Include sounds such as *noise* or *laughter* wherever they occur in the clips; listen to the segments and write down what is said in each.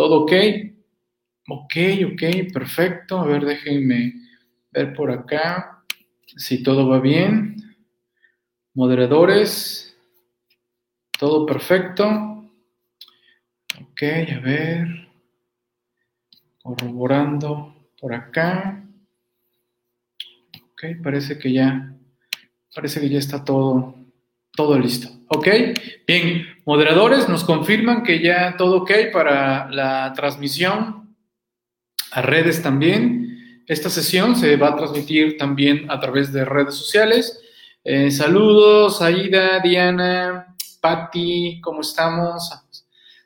¿Todo ok? Ok, ok, perfecto. A ver, déjenme ver por acá si todo va bien. Moderadores, todo perfecto. Ok, a ver. Corroborando por acá. Ok, parece que ya, parece que ya está todo, todo listo. Ok, bien, moderadores nos confirman que ya todo ok para la transmisión a redes también. Esta sesión se va a transmitir también a través de redes sociales. Eh, saludos, Aida, Diana, Patti, ¿cómo estamos?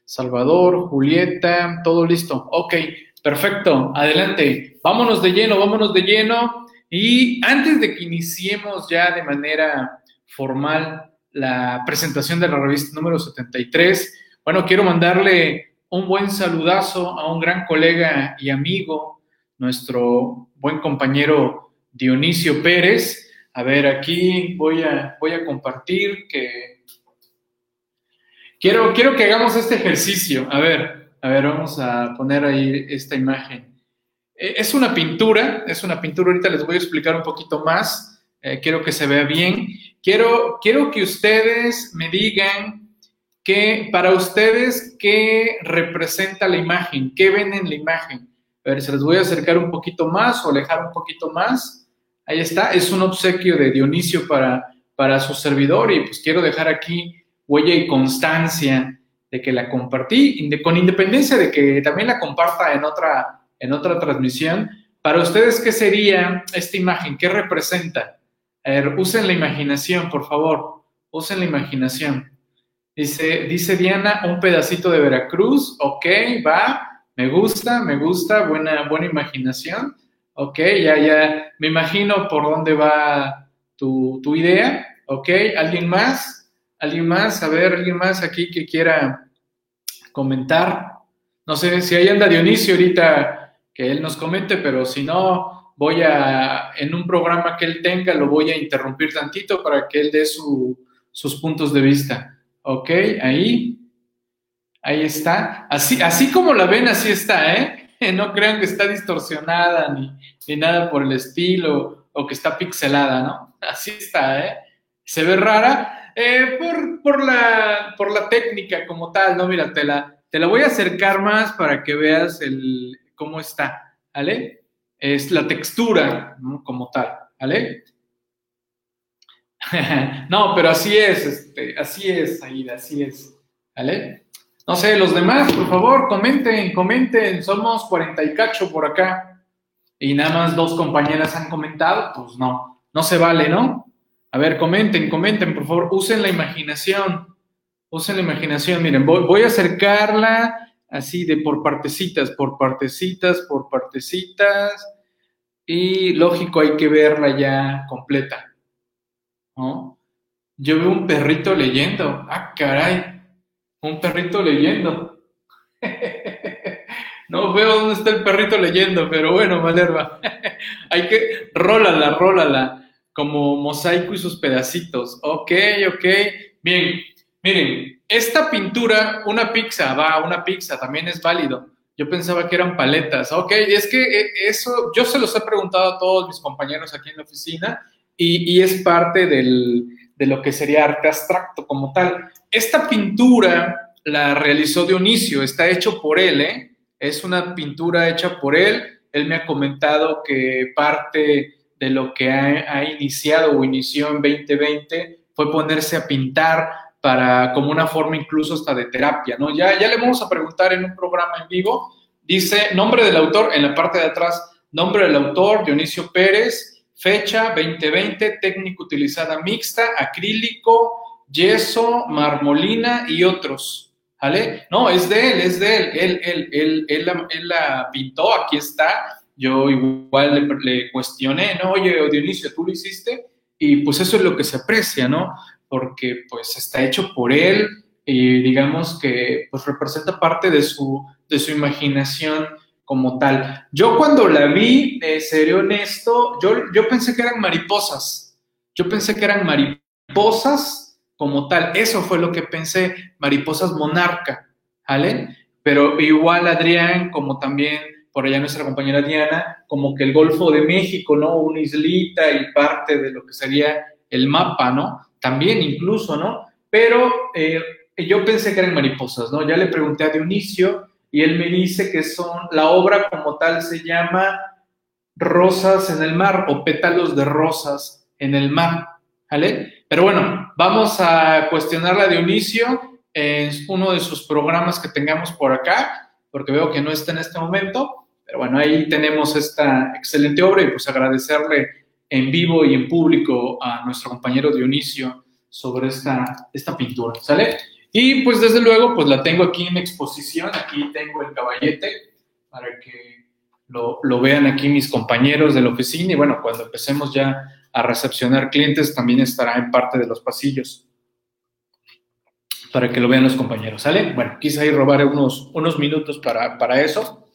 Salvador, Julieta, todo listo. Ok, perfecto, adelante. Vámonos de lleno, vámonos de lleno. Y antes de que iniciemos ya de manera formal la presentación de la revista número 73, bueno, quiero mandarle un buen saludazo a un gran colega y amigo, nuestro buen compañero Dionisio Pérez. A ver, aquí voy a, voy a compartir que... Quiero, quiero que hagamos este ejercicio. A ver, a ver, vamos a poner ahí esta imagen. Eh, es una pintura, es una pintura, ahorita les voy a explicar un poquito más, eh, quiero que se vea bien. Quiero, quiero que ustedes me digan que para ustedes, ¿qué representa la imagen? ¿Qué ven en la imagen? A ver, se les voy a acercar un poquito más o alejar un poquito más. Ahí está, es un obsequio de Dionisio para, para su servidor y pues quiero dejar aquí huella y constancia de que la compartí, con independencia de que también la comparta en otra, en otra transmisión. Para ustedes, ¿qué sería esta imagen? ¿Qué representa? Ver, usen la imaginación, por favor. Usen la imaginación. Dice, dice Diana, un pedacito de Veracruz. Ok, va. Me gusta, me gusta. Buena, buena imaginación. Ok, ya, ya. Me imagino por dónde va tu, tu idea. Ok, ¿alguien más? ¿Alguien más? A ver, ¿alguien más aquí que quiera comentar? No sé si ahí anda Dionisio ahorita que él nos comente, pero si no, voy a, en un programa que él tenga, lo voy a interrumpir tantito para que él dé sus puntos de vista. Ok, ahí, ahí está. Así, así como la ven, así está, ¿eh? *laughs* No crean que está distorsionada ni, ni nada por el estilo o que está pixelada, ¿no? *laughs* Así está, ¿eh? Se ve rara eh, por, por, la, por la técnica como tal, ¿no? Mira, te la, te la voy a acercar más para que veas el, cómo está, ¿vale? Es la textura. Como tal, ¿vale? *laughs* no, pero así es, este, así es, Aida, así es, ¿vale? No sé, los demás, por favor, comenten, comenten, somos 40 y cacho por acá y nada más dos compañeras han comentado, pues no, no se vale, ¿no? A ver, comenten, comenten, por favor, usen la imaginación, usen la imaginación, miren, voy a acercarla así de por partecitas, por partecitas, por partecitas, y lógico, hay que verla ya completa, ¿no? Yo veo un perrito leyendo, ah, caray, un perrito leyendo. *laughs* no veo dónde está el perrito leyendo, pero bueno, Malerva, *laughs* hay que, rólala, rólala, como mosaico y sus pedacitos. Ok, ok, bien, miren, esta pintura, una pizza, va, una pizza, también es válido. Yo pensaba que eran paletas. Ok, es que eh, eso, yo se los he preguntado a todos mis compañeros aquí en la oficina y, es parte del, de lo que sería arte abstracto como tal. Esta pintura la realizó Dionisio, está hecho por él, ¿eh? Es una pintura hecha por él. Él me ha comentado que parte de lo que ha, ha iniciado o inició en 2020 fue ponerse a pintar para como una forma incluso hasta de terapia, ¿no? Ya, ya le vamos a preguntar en un programa en vivo. Dice nombre del autor en la parte de atrás, nombre del autor, Dionisio Pérez, fecha 2020, técnica utilizada mixta, acrílico, yeso, marmolina y otros. ¿Vale? No, es de él, es de él. Él, él, él, él, la, él la pintó, aquí está. Yo igual le, le cuestioné, ¿no? Oye, Dionisio, ¿tú lo hiciste? Y pues eso es lo que se aprecia, ¿no? Porque pues está hecho por él y digamos que pues representa parte de su, de su imaginación como tal. Yo cuando la vi, seré honesto, yo, yo pensé que eran mariposas, yo pensé que eran mariposas como tal, eso fue lo que pensé, mariposas monarca, ¿vale? pero igual Adrián, como también por allá nuestra compañera Diana, como que el Golfo de México, ¿no? Una islita y parte de lo que sería el mapa, ¿no? También incluso, ¿no? Pero eh, yo pensé que eran mariposas, ¿no? Ya le pregunté a Dionisio y él me dice que son, la obra como tal se llama Rosas en el mar o pétalos de rosas en el mar, ¿vale? Pero bueno, vamos a cuestionarle a Dionisio en uno de sus programas que tengamos por acá, porque veo que no está en este momento, pero bueno, ahí tenemos esta excelente obra y pues agradecerle en vivo y en público a nuestro compañero Dionisio sobre esta, esta pintura, ¿sale? Y pues desde luego, pues la tengo aquí en exposición, aquí tengo el caballete para que lo, lo vean aquí mis compañeros de la oficina y bueno, cuando empecemos ya a recepcionar clientes también estará en parte de los pasillos para que lo vean los compañeros, ¿sale? Bueno, quise ahí robar unos, unos minutos para, para eso.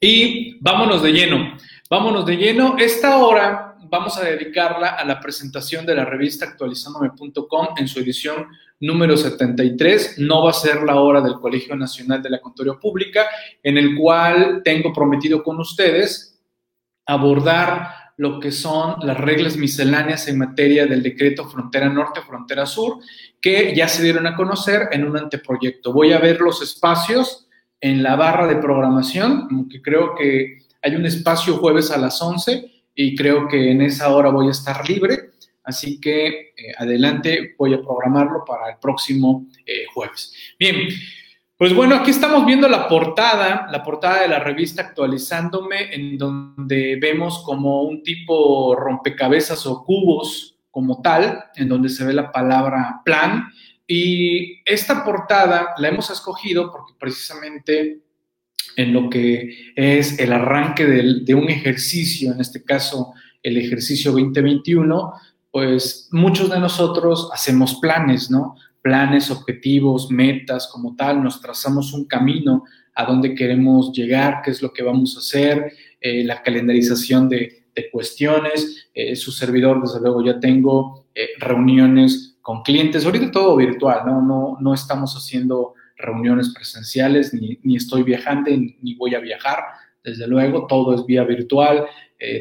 Y vámonos de lleno, vámonos de lleno. Esta hora vamos a dedicarla a la presentación de la revista actualizandome.com en su edición número 73. No va a ser la hora del Colegio Nacional de la Contaduría Pública, en el cual tengo prometido con ustedes abordar lo que son las reglas misceláneas en materia del decreto Frontera Norte, Frontera Sur, que ya se dieron a conocer en un anteproyecto. Voy a ver los espacios en la barra de programación, aunque creo que hay un espacio jueves a las 11 y creo que en esa hora voy a estar libre, así que eh, adelante voy a programarlo para el próximo eh, jueves. Bien, pues bueno, aquí estamos viendo la portada, la portada de la revista Actualizándome, en donde vemos como un tipo rompecabezas o cubos como tal, en donde se ve la palabra plan. Y esta portada la hemos escogido porque precisamente en lo que es el arranque de, un ejercicio, en este caso el ejercicio 2021, pues muchos de nosotros hacemos planes, ¿no? planes, objetivos, metas como tal, nos trazamos un camino a dónde queremos llegar, qué es lo que vamos a hacer, eh, la calendarización de, cuestiones. Eh, su servidor, desde luego, ya tengo eh, reuniones con clientes, ahorita todo virtual, ¿no? No, no estamos haciendo reuniones presenciales, ni, ni estoy viajando, ni voy a viajar, desde luego, todo es vía virtual,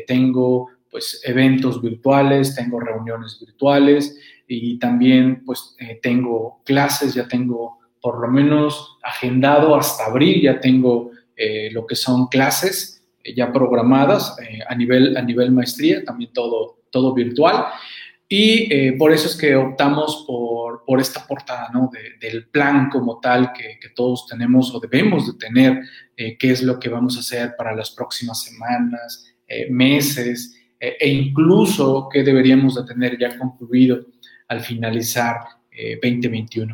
tengo pues eventos virtuales, tengo reuniones virtuales, y también pues eh, tengo clases, ya tengo por lo menos agendado hasta abril, ya tengo eh, lo que son clases eh, ya programadas a, nivel, a nivel maestría, también todo, todo virtual. Y por eso es que optamos por, por esta portada, ¿no? del plan como tal que, todos tenemos o debemos de tener, qué es lo que vamos a hacer para las próximas semanas, meses, e incluso qué deberíamos de tener ya concluido al finalizar 2021.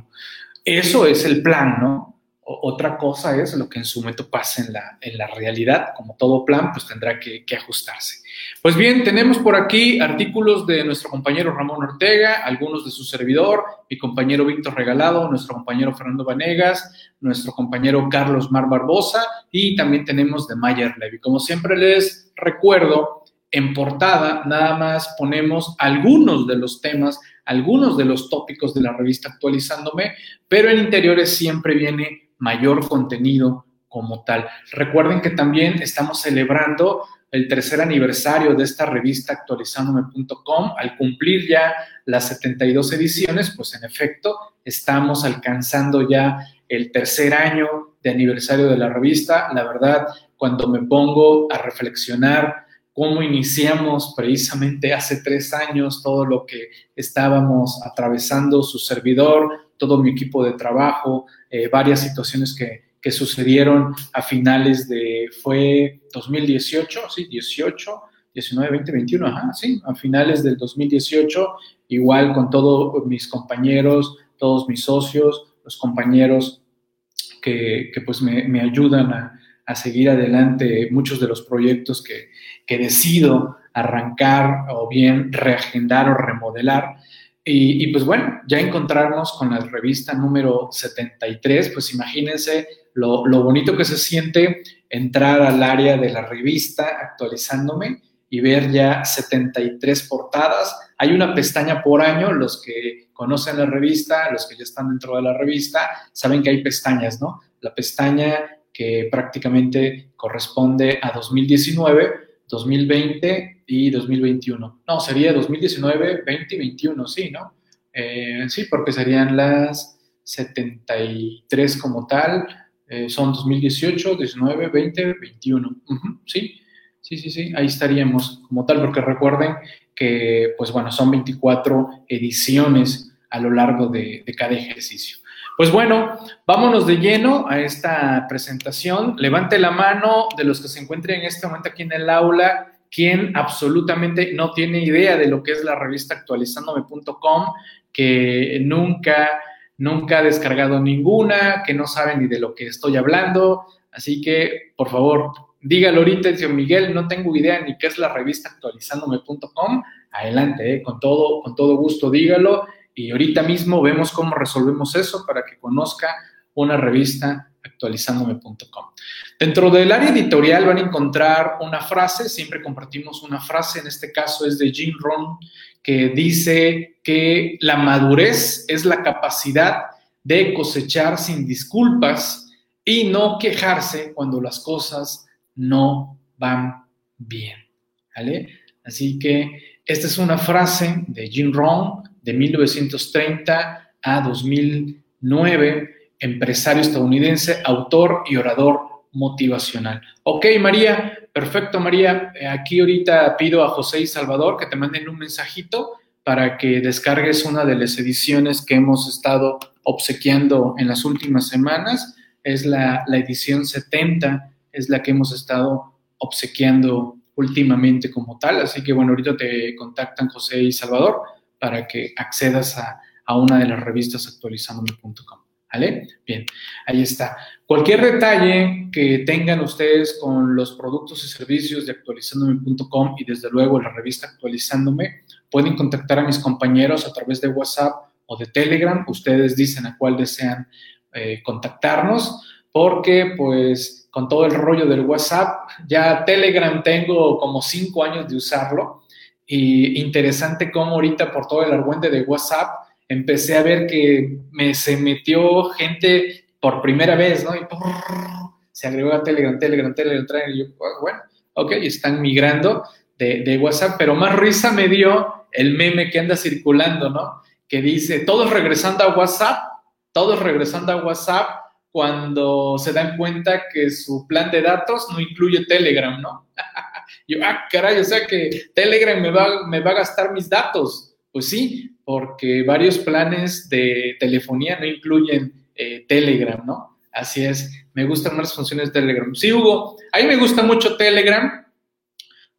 Eh, Eso es el plan, ¿no? Otra cosa es lo que en su momento pasa en la, en la realidad, como todo plan, pues tendrá que, ajustarse. Pues bien, tenemos por aquí artículos de nuestro compañero Ramón Ortega, algunos de su servidor, mi compañero Víctor Regalado, nuestro compañero Fernando Vanegas, nuestro compañero Carlos Mar Barbosa y también tenemos de Mayer Levy. Como siempre les recuerdo, en portada nada más ponemos algunos de los temas algunos de los tópicos de la revista actualizándome, pero en interiores siempre viene mayor contenido como tal. Recuerden que también estamos celebrando el tercer aniversario de esta revista actualizándome.com. Al cumplir ya las 72 ediciones, pues en efecto estamos alcanzando ya el tercer año de aniversario de la revista. La verdad, cuando me pongo a reflexionar cómo iniciamos precisamente hace tres años todo lo que estábamos atravesando, su servidor, todo mi equipo de trabajo, eh, varias situaciones que, sucedieron a finales de, fue 2018, sí, 18, 19, 20, 21, ajá, sí, a finales del 2018, igual con todos mis compañeros, todos mis socios, los compañeros que, pues me, me ayudan a, a seguir adelante muchos de los proyectos que, que decido arrancar o bien reagendar o remodelar. Y, pues bueno, ya encontrarnos con la revista número 73, pues imagínense lo, lo, bonito que se siente entrar al área de la revista actualizándome y ver ya 73 portadas. Hay una pestaña por año, los que conocen la revista, los que ya están dentro de la revista, saben que hay pestañas, ¿no? la pestaña que prácticamente corresponde a 2019, 2020 y 2021. No, sería 2019, 20 y 21, sí, ¿no? Eh, sí, porque serían las 73 como tal, eh, son 2018, 19, 20, 21. sí, sí, sí, sí, ahí estaríamos como tal, porque recuerden que, pues bueno, son 24 ediciones a lo largo de, de cada ejercicio. Pues bueno, vámonos de lleno a esta presentación. Levante la mano de los que se encuentren en este momento aquí en el aula, quien absolutamente no tiene idea de lo que es la revista actualizándome.com, que nunca, nunca ha descargado ninguna, que no sabe ni de lo que estoy hablando. Así que, por favor, dígalo ahorita, dice Miguel, no tengo idea ni qué es la revista actualizándome.com. Adelante, eh, con, todo, con todo gusto dígalo y ahorita mismo vemos cómo resolvemos eso para que conozca una revista actualizándome.com. Dentro del área editorial van a encontrar una frase, siempre compartimos una frase, en este caso es de Jim Rohn, que dice que la madurez es la capacidad de cosechar sin disculpas y no quejarse cuando las cosas no van bien. ¿Vale? Así que esta es una frase de Jim Rohn de 1930 a 2009, empresario estadounidense, autor y orador motivacional. Ok, María, perfecto, María. Aquí ahorita pido a José y Salvador que te manden un mensajito para que descargues una de las ediciones que hemos estado obsequiando en las últimas semanas. Es la, la edición 70, es la que hemos estado obsequiando últimamente como tal. Así que bueno, ahorita te contactan José y Salvador para que accedas a, una de las revistas actualizandome.com. ¿Vale? Bien, ahí está. Cualquier detalle que tengan ustedes con los productos y servicios de actualizandome.com y desde luego la revista Actualizándome, pueden contactar a mis compañeros a través de WhatsApp o de Telegram. Ustedes dicen a cuál desean eh, contactarnos, porque pues con todo el rollo del WhatsApp, ya Telegram tengo como cinco años de usarlo y interesante cómo ahorita por todo el argüente de WhatsApp empecé a ver que me, se metió gente por primera vez, ¿no? Y se agregó a Telegram, Telegram, Telegram, Telegram. Y yo, ah, bueno, ok, están migrando de, de WhatsApp, pero más risa me dio el meme que anda circulando, ¿no? Que dice, todos regresando a WhatsApp, todos regresando a WhatsApp cuando se dan cuenta que su plan de datos no incluye Telegram, ¿no? *laughs* Yo, ah, caray, o sea que Telegram me va, a gastar mis datos. Pues sí, porque varios planes de telefonía no incluyen eh, Telegram, ¿no? Así es, me gustan más funciones de Telegram. Sí, Hugo, a mí me gusta mucho Telegram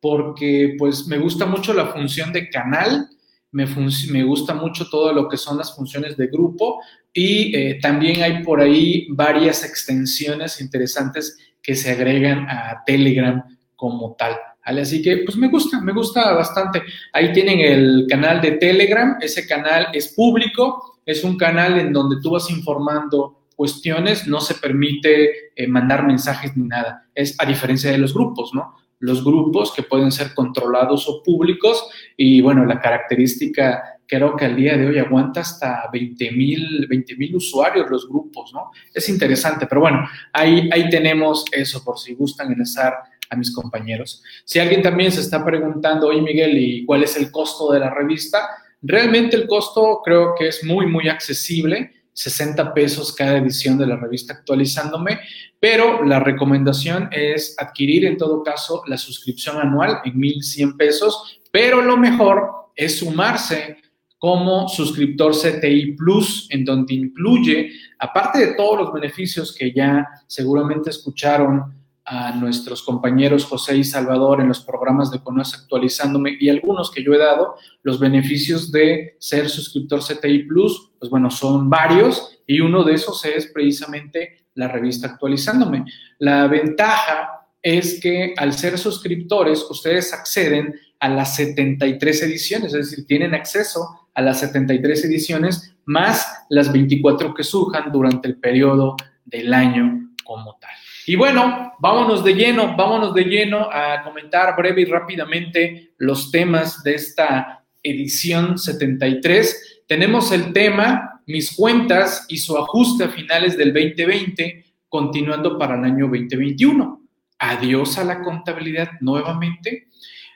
porque pues me gusta mucho la función de canal, me, me gusta mucho todo lo que son las funciones de grupo y eh, también hay por ahí varias extensiones interesantes que se agregan a Telegram como tal. Así que, pues me gusta, me gusta bastante. Ahí tienen el canal de Telegram, ese canal es público, es un canal en donde tú vas informando cuestiones, no se permite eh, mandar mensajes ni nada. Es a diferencia de los grupos, ¿no? Los grupos que pueden ser controlados o públicos y bueno, la característica creo que al día de hoy aguanta hasta 20 mil usuarios los grupos, ¿no? Es interesante, pero bueno, ahí, ahí tenemos eso por si gustan ingresar a mis compañeros. Si alguien también se está preguntando, oye Miguel, ¿y cuál es el costo de la revista? Realmente el costo creo que es muy, muy accesible. 60 pesos cada edición de la revista actualizándome, pero la recomendación es adquirir en todo caso la suscripción anual en 1.100 pesos, pero lo mejor es sumarse como suscriptor CTI Plus, en donde incluye, aparte de todos los beneficios que ya seguramente escucharon a nuestros compañeros José y Salvador en los programas de Conoce Actualizándome y algunos que yo he dado, los beneficios de ser suscriptor CTI Plus, pues bueno, son varios y uno de esos es precisamente la revista Actualizándome. La ventaja es que al ser suscriptores, ustedes acceden a las 73 ediciones, es decir, tienen acceso a las 73 ediciones más las 24 que surjan durante el periodo del año como tal. Y bueno, vámonos de lleno, vámonos de lleno a comentar breve y rápidamente los temas de esta edición 73. Tenemos el tema mis cuentas y su ajuste a finales del 2020, continuando para el año 2021. Adiós a la contabilidad nuevamente.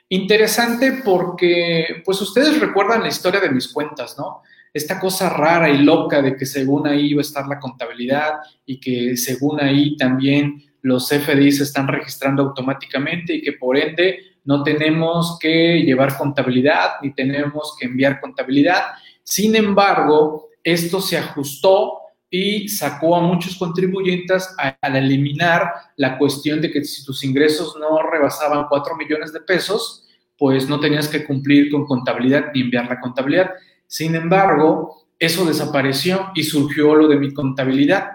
Interesante porque, pues ustedes recuerdan la historia de mis cuentas, ¿no? Esta cosa rara y loca de que según ahí iba a estar la contabilidad y que según ahí también los FDI se están registrando automáticamente y que por ende no tenemos que llevar contabilidad ni tenemos que enviar contabilidad. Sin embargo, esto se ajustó y sacó a muchos contribuyentes al eliminar la cuestión de que si tus ingresos no rebasaban 4 millones de pesos, pues no tenías que cumplir con contabilidad ni enviar la contabilidad. Sin embargo, eso desapareció y surgió lo de mi contabilidad,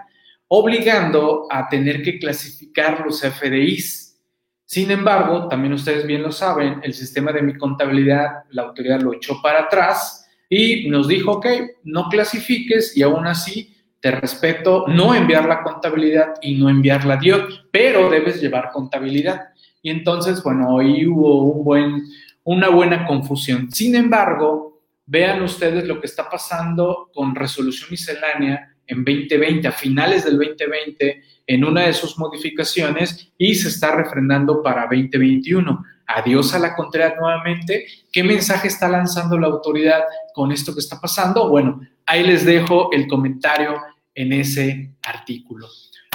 obligando a tener que clasificar los FDIs. Sin embargo, también ustedes bien lo saben, el sistema de mi contabilidad, la autoridad lo echó para atrás y nos dijo, ok, no clasifiques y aún así te respeto no enviar la contabilidad y no enviar la DIOT, pero debes llevar contabilidad. Y entonces, bueno, ahí hubo una buena confusión. Sin embargo, vean ustedes lo que está pasando con resolución miscelánea en 2020, a finales del 2020, en una de sus modificaciones y se está refrendando para 2021. Adiós a la contraria nuevamente. ¿Qué mensaje está lanzando la autoridad con esto que está pasando? Bueno, ahí les dejo el comentario en ese artículo.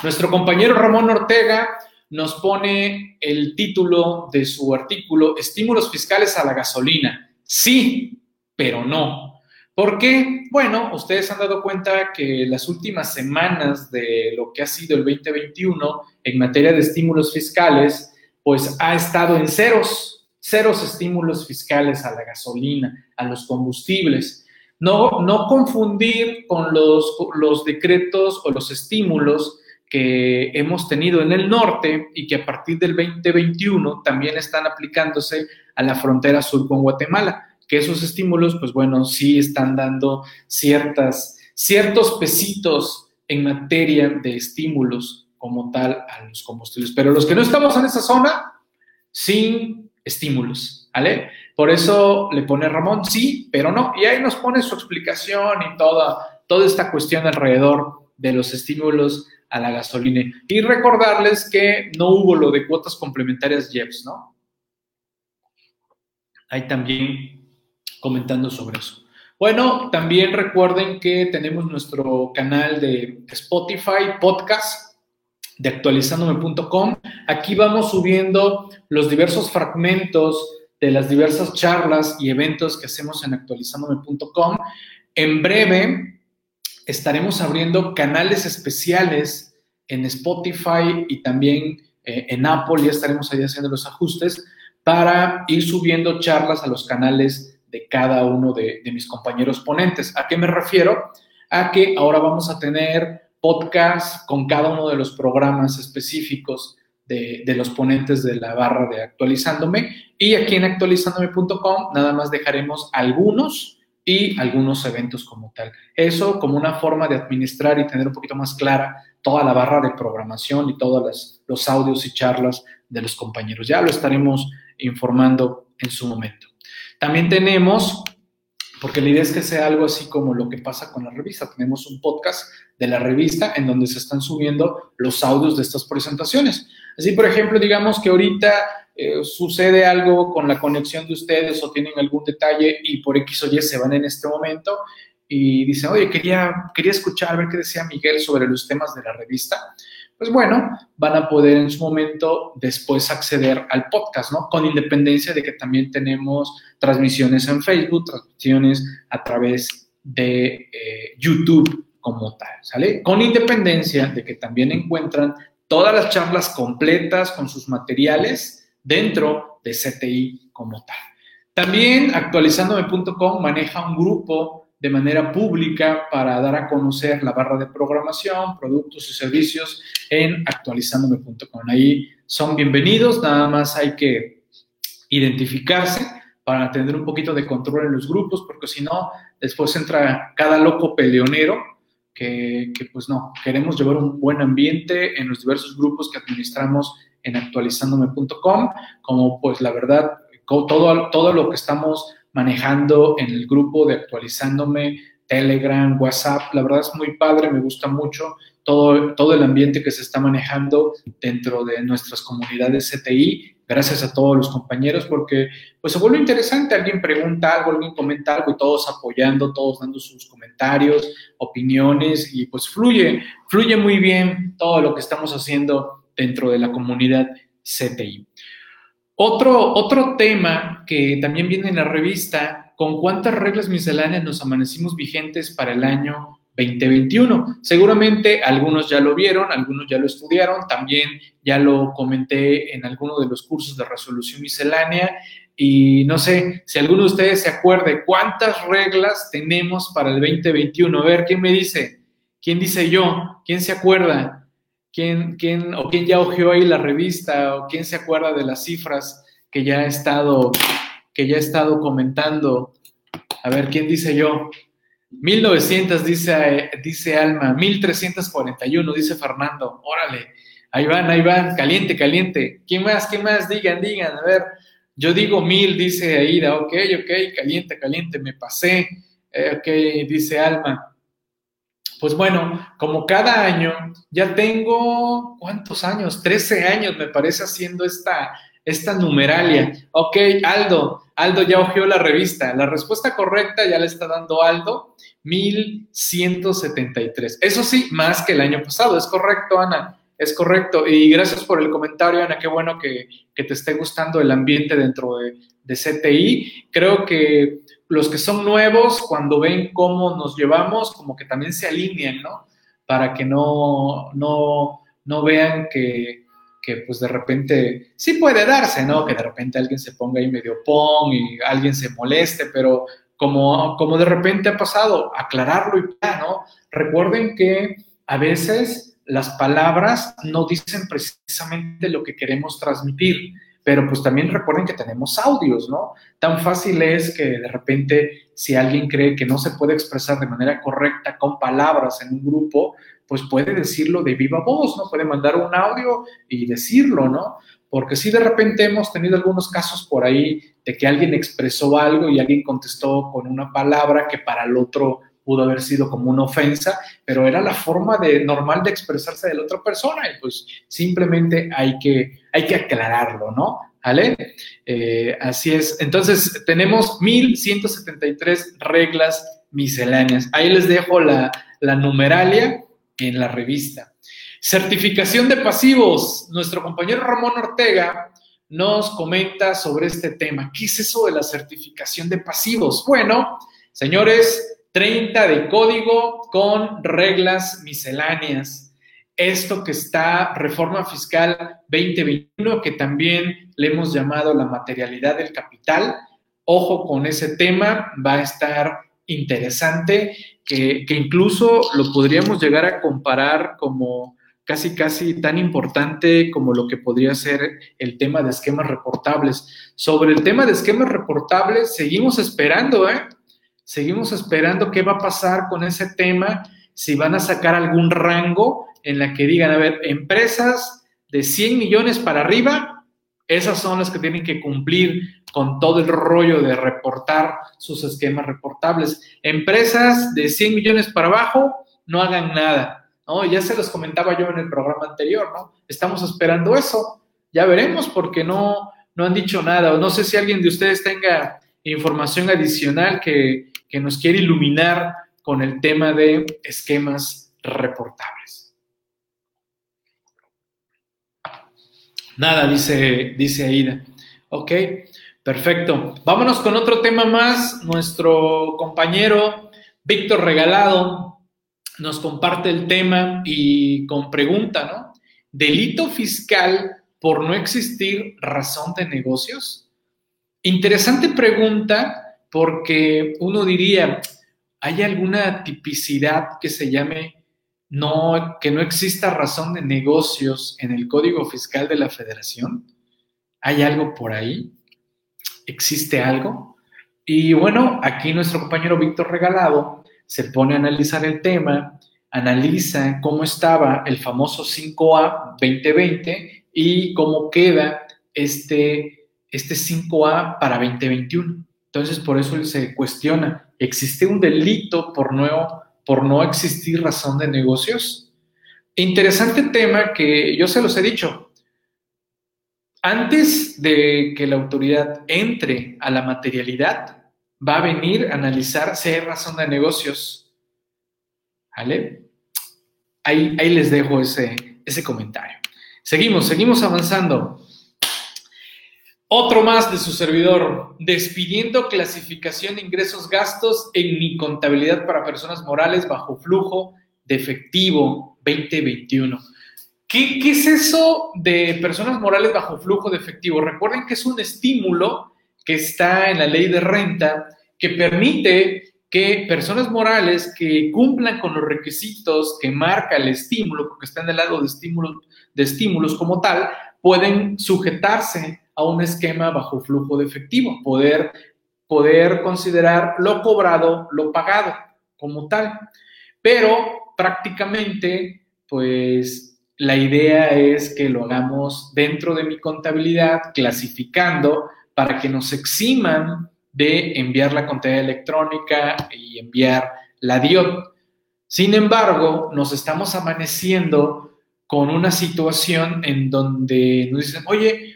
Nuestro compañero Ramón Ortega nos pone el título de su artículo, Estímulos fiscales a la gasolina. Sí, pero no. ¿Por qué? Bueno, ustedes han dado cuenta que las últimas semanas de lo que ha sido el 2021 en materia de estímulos fiscales, pues ha estado en ceros, ceros estímulos fiscales a la gasolina, a los combustibles. No, no confundir con los, los decretos o los estímulos que hemos tenido en el norte y que a partir del 2021 también están aplicándose a la frontera sur con Guatemala, que esos estímulos, pues bueno, sí están dando ciertas, ciertos pesitos en materia de estímulos como tal a los combustibles. Pero los que no estamos en esa zona, sin estímulos, ¿vale? Por eso le pone Ramón, sí, pero no. Y ahí nos pone su explicación y toda, toda esta cuestión alrededor de los estímulos a la gasolina. Y recordarles que no hubo lo de cuotas complementarias JEPS, ¿no? Ahí también comentando sobre eso. Bueno, también recuerden que tenemos nuestro canal de Spotify, podcast de actualizandome.com. Aquí vamos subiendo los diversos fragmentos de las diversas charlas y eventos que hacemos en actualizandome.com. En breve estaremos abriendo canales especiales en Spotify y también eh, en Apple, ya estaremos ahí haciendo los ajustes para ir subiendo charlas a los canales de cada uno de, mis compañeros ponentes. ¿A qué me refiero? A que ahora vamos a tener podcast con cada uno de los programas específicos de, los ponentes de la barra de actualizándome. Y aquí en actualizándome.com nada más dejaremos algunos y algunos eventos como tal. Eso como una forma de administrar y tener un poquito más clara toda la barra de programación y todos los audios y charlas de los compañeros. Ya lo estaremos informando en su momento. También tenemos, porque la idea es que sea algo así como lo que pasa con la revista, tenemos un podcast de la revista en donde se están subiendo los audios de estas presentaciones. Así, por ejemplo, digamos que ahorita eh, sucede algo con la conexión de ustedes o tienen algún detalle y por X o Y se van en este momento y dicen, oye, quería, quería escuchar, a ver qué decía Miguel sobre los temas de la revista. Pues bueno, van a poder en su momento después acceder al podcast, ¿no? Con independencia de que también tenemos transmisiones en Facebook, transmisiones a través de eh, YouTube como tal, ¿sale? Con independencia de que también encuentran todas las charlas completas con sus materiales dentro de CTI como tal. También actualizandome.com maneja un grupo de manera pública para dar a conocer la barra de programación, productos y servicios en actualizandome.com. Ahí son bienvenidos, nada más hay que identificarse para tener un poquito de control en los grupos, porque si no, después entra cada loco peleonero que, pues no, queremos llevar un buen ambiente en los diversos grupos que administramos en actualizandome.com, como pues la verdad, todo, todo lo que estamos manejando en el grupo de actualizándome, Telegram, WhatsApp, la verdad es muy padre, me gusta mucho todo, todo el ambiente que se está manejando dentro de nuestras comunidades CTI. Gracias a todos los compañeros porque pues se vuelve interesante, alguien pregunta algo, alguien comenta algo y todos apoyando, todos dando sus comentarios, opiniones y pues fluye, fluye muy bien todo lo que estamos haciendo dentro de la comunidad CTI. Otro, otro tema que también viene en la revista, ¿con cuántas reglas misceláneas nos amanecimos vigentes para el año 2021. Seguramente algunos ya lo vieron, algunos ya lo estudiaron, también ya lo comenté en alguno de los cursos de resolución miscelánea y no sé si alguno de ustedes se acuerde cuántas reglas tenemos para el 2021. A ver, ¿quién me dice? ¿Quién dice yo? ¿Quién se acuerda? ¿Quién, quién, o quién ya ojeó ahí la revista? ¿O quién se acuerda de las cifras que ya he estado, que ya estado comentando? A ver, ¿quién dice yo? 1900 dice, dice Alma, 1341 dice Fernando, órale, ahí van, ahí van, caliente, caliente. ¿Quién más? ¿Quién más? Digan, digan, a ver. Yo digo mil, dice Aida, ok, ok, caliente, caliente, me pasé. Eh, ok, dice Alma. Pues bueno, como cada año, ya tengo, ¿cuántos años? 13 años me parece haciendo esta, esta numeralia. Ok, Aldo, Aldo ya ojeó la revista. La respuesta correcta ya le está dando Aldo, 1173. Eso sí, más que el año pasado. Es correcto, Ana. Es correcto. Y gracias por el comentario, Ana. Qué bueno que, te esté gustando el ambiente dentro de, de CTI. Creo que los que son nuevos, cuando ven cómo nos llevamos, como que también se alinean, ¿no? Para que no, no, no vean que, que pues de repente sí puede darse, ¿no? Que de repente alguien se ponga ahí medio pong y alguien se moleste, pero como, como de repente ha pasado, aclararlo y ya, ¿no? Recuerden que a veces las palabras no dicen precisamente lo que queremos transmitir, pero pues también recuerden que tenemos audios, ¿no? Tan fácil es que de repente si alguien cree que no se puede expresar de manera correcta con palabras en un grupo, pues puede decirlo de viva voz, ¿no? Puede mandar un audio y decirlo, ¿no? Porque si de repente hemos tenido algunos casos por ahí de que alguien expresó algo y alguien contestó con una palabra que para el otro pudo haber sido como una ofensa, pero era la forma de, normal de expresarse de la otra persona y pues simplemente hay que, hay que aclararlo, ¿no? ¿Vale? Eh, así es. Entonces, tenemos 1173 reglas misceláneas. Ahí les dejo la, la numeralia en la revista. Certificación de pasivos. Nuestro compañero Ramón Ortega nos comenta sobre este tema. ¿Qué es eso de la certificación de pasivos? Bueno, señores, 30 de código con reglas misceláneas. Esto que está Reforma Fiscal 2021, que también le hemos llamado la materialidad del capital. Ojo con ese tema, va a estar interesante que, incluso lo podríamos llegar a comparar como casi, casi tan importante como lo que podría ser el tema de esquemas reportables. Sobre el tema de esquemas reportables, seguimos esperando, ¿eh? Seguimos esperando qué va a pasar con ese tema, si van a sacar algún rango en la que digan, a ver, empresas de 100 millones para arriba, esas son las que tienen que cumplir con todo el rollo de reportar sus esquemas reportables. Empresas de 100 millones para abajo, no hagan nada. Ya se los comentaba yo en el programa anterior, ¿no? Estamos esperando eso. Ya veremos porque no, no han dicho nada. No sé si alguien de ustedes tenga información adicional que, que nos quiere iluminar con el tema de esquemas reportables. Nada, dice, dice Aida. Ok, Perfecto. Vámonos con otro tema más. Nuestro compañero Víctor Regalado nos comparte el tema y con pregunta, ¿no? Delito fiscal por no existir razón de negocios. Interesante pregunta porque uno diría, ¿hay alguna tipicidad que se llame no, que no exista razón de negocios en el Código Fiscal de la Federación? ¿Hay algo por ahí? existe algo. Y bueno, aquí nuestro compañero Víctor Regalado se pone a analizar el tema, analiza cómo estaba el famoso 5A 2020 y cómo queda este, este 5A para 2021. Entonces, por eso se cuestiona, ¿existe un delito por no, por no existir razón de negocios? interesante tema que yo se los he dicho. Antes de que la autoridad entre a la materialidad, va a venir a analizar si hay razón de negocios. ¿Vale? Ahí, ahí les dejo ese, ese comentario. Seguimos, seguimos avanzando. Otro más de su servidor, despidiendo clasificación de ingresos gastos en mi contabilidad para personas morales bajo flujo de efectivo 2021. ¿Qué, ¿Qué, es eso de personas morales bajo flujo de efectivo? Recuerden que es un estímulo que está en la ley de renta que permite que personas morales que cumplan con los requisitos que marca el estímulo, porque está en el lado de estímulos, de estímulos como tal, pueden sujetarse a un esquema bajo flujo de efectivo, poder, poder considerar lo cobrado, lo pagado como tal. Pero prácticamente, pues la idea es que lo hagamos dentro de mi contabilidad, clasificando para que nos eximan de enviar la contabilidad electrónica y enviar la DIOT. Sin embargo, nos estamos amaneciendo con una situación en donde nos dicen, oye,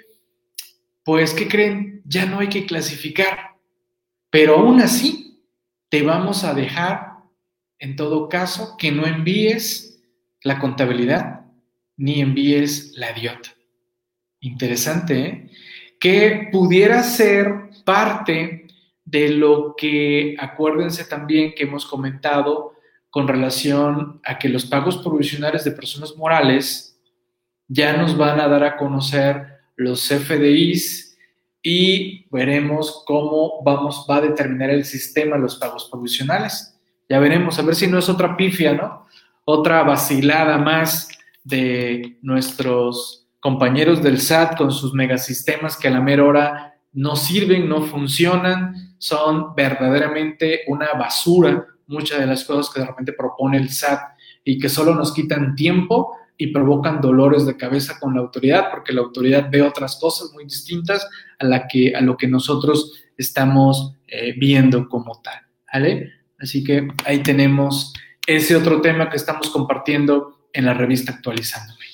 pues, ¿qué creen? Ya no hay que clasificar, pero aún así te vamos a dejar, en todo caso, que no envíes la contabilidad ni envíes la DIOT. Interesante, ¿eh? Que pudiera ser parte de lo que acuérdense también que hemos comentado con relación a que los pagos provisionales de personas morales ya nos van a dar a conocer los FDIs y veremos cómo vamos, va a determinar el sistema los pagos provisionales. Ya veremos, a ver si no es otra pifia, ¿no? Otra vacilada más de nuestros compañeros del SAT con sus megasistemas que a la mera hora no sirven, no funcionan, son verdaderamente una basura muchas de las cosas que de repente propone el SAT y que solo nos quitan tiempo y provocan dolores de cabeza con la autoridad, porque la autoridad ve otras cosas muy distintas a, la que, a lo que nosotros estamos eh, viendo como tal. ¿vale? Así que ahí tenemos ese otro tema que estamos compartiendo en la revista Actualizándome.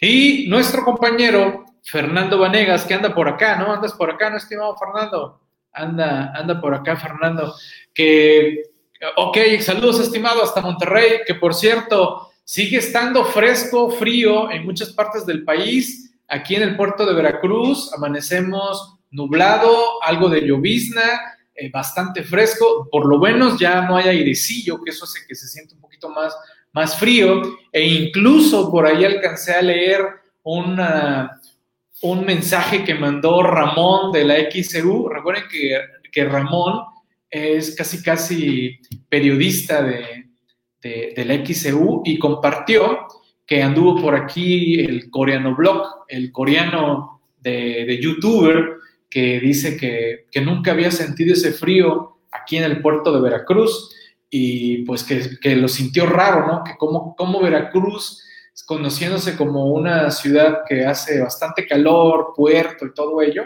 Y nuestro compañero Fernando Vanegas, que anda por acá, ¿no? Andas por acá, ¿no, estimado Fernando? Anda, anda por acá, Fernando, que, ok, saludos, estimado, hasta Monterrey, que por cierto, Sigue estando fresco, frío en muchas partes del país. Aquí en el puerto de Veracruz amanecemos nublado, algo de llovizna, eh, bastante fresco. Por lo menos ya no hay airecillo, que eso hace que se siente un poquito más, más frío. E incluso por ahí alcancé a leer un mensaje que mandó Ramón de la XCU. Recuerden que, que Ramón es casi, casi periodista de, de, la XCU y compartió que anduvo por aquí el coreano blog, el coreano de, youtuber, que dice que, nunca había sentido ese frío aquí en el puerto de Veracruz y pues que, lo sintió raro, ¿no? Que como, como Veracruz, conociéndose como una ciudad que hace bastante calor, puerto y todo ello,